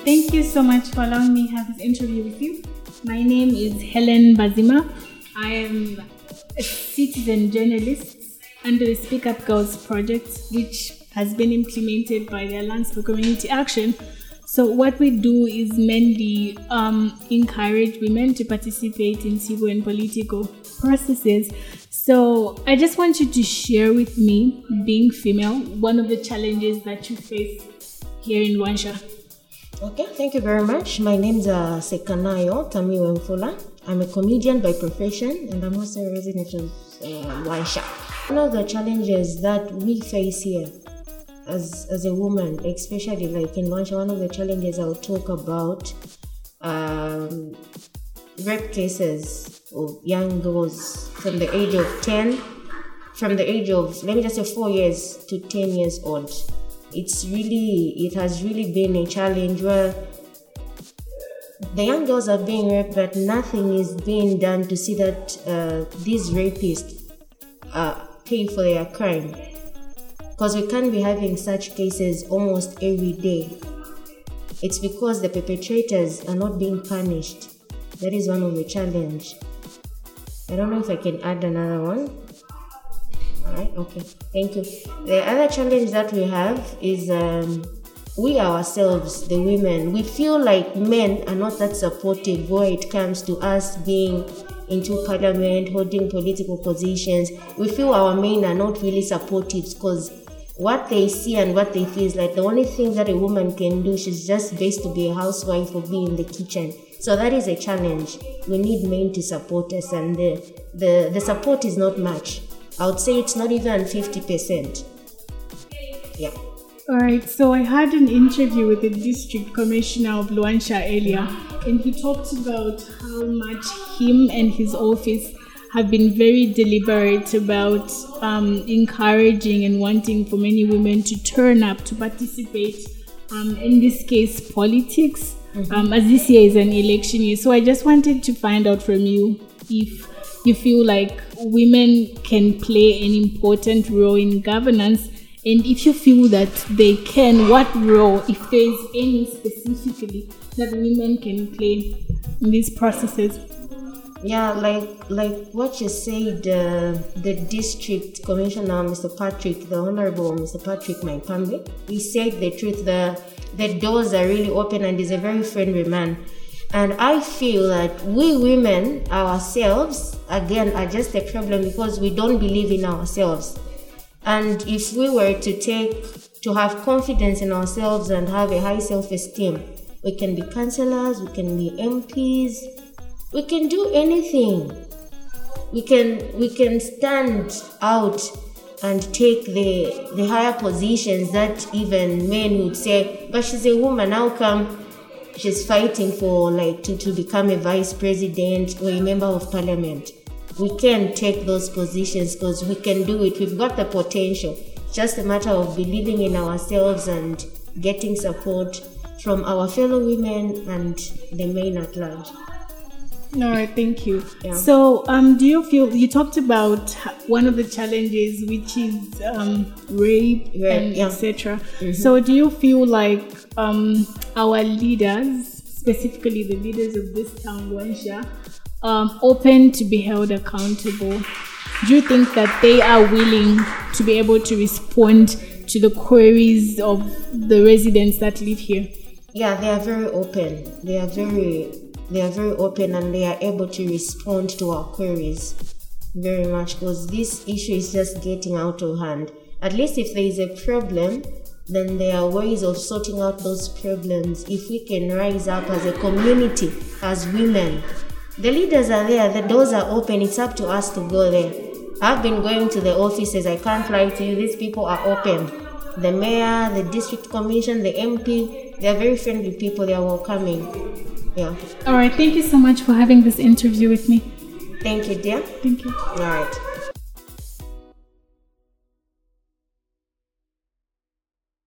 Thank you so much for allowing me have this interview with you. My name is Helen Bazima. I am a citizen journalist under the Speak Up Girls project, which has been implemented by the Alliance for Community Action. So, what we do is mainly um, encourage women to participate in civil and political processes. So, I just want you to share with me, being female, one of the challenges that you face here in Luanshya. Okay, thank you very much. My name is uh, Sekanayo Tamiwemfula. I'm a comedian by profession and I'm also a resident of uh. One of the challenges that we face here as, as a woman, especially like in Luanshya, one of the challenges I'll talk about um, rape cases of young girls from the age of 10, from the age of, let me just say, 4 years to 10 years old it's really it has really been a challenge where the young girls are being raped, but nothing is being done to see that uh, these rapists uh, pay for their crime. Because we can't be having such cases almost every day. It's because the perpetrators are not being punished. That is one of the challenge. I don't know if I can add another one. Right? Okay. Thank you. The other challenge that we have is um, we ourselves, the women, we feel like men are not that supportive when it comes to us being into parliament, holding political positions. We feel our men are not really supportive because what they see and what they feel is like the only thing that a woman can do, she's just based to be a housewife or be in the kitchen. So that is a challenge. We need men to support us, and the, the, the support is not much. I would say it's not even 50%. Yeah. All right, so I had an interview with the district commissioner of Luanshya earlier, and he talked about how much him and his office have been very deliberate about um, encouraging and wanting for many women to turn up to participate. Um, in this case, politics, mm-hmm. um, as this year is an election year. So I just wanted to find out from you if you feel like women can play an important role in governance and if you feel that they can what role if there's any specifically that women can play in these processes? Yeah like like what you said uh, the district commissioner mr patrick the honorable mr patrick Maipambe, he said the truth the the doors are really open and he's a very friendly man and I feel that we women ourselves, again, are just a problem because we don't believe in ourselves. And if we were to take, to have confidence in ourselves and have a high self esteem, we can be councillors, we can be MPs, we can do anything. We can, we can stand out and take the, the higher positions that even men would say, but she's a woman, how come she's fighting for like to, to become a vice president or a member of parliament. We can take those positions because we can do it. We've got the potential. just a matter of believing in ourselves and getting support from our fellow women and the men at large. All right, thank you. Yeah. So, um, do you feel you talked about one of the challenges, which is um, rape yeah, and yeah. etc. Mm-hmm. So, do you feel like um, our leaders, specifically the leaders of this town, Luanshya, um, open to be held accountable? Do you think that they are willing to be able to respond to the queries of the residents that live here? Yeah, they are very open. They are very they are very open and they are able to respond to our queries very much because this issue is just getting out of hand. At least if there is a problem, then there are ways of sorting out those problems if we can rise up as a community, as women. The leaders are there, the doors are open, it's up to us to go there. I've been going to the offices, I can't lie to you, these people are open. The mayor, the district commission, the MP, they are very friendly people, they are welcoming. Yeah. All right. Thank you so much for having this interview with me. Thank you, dear. Thank you. All right.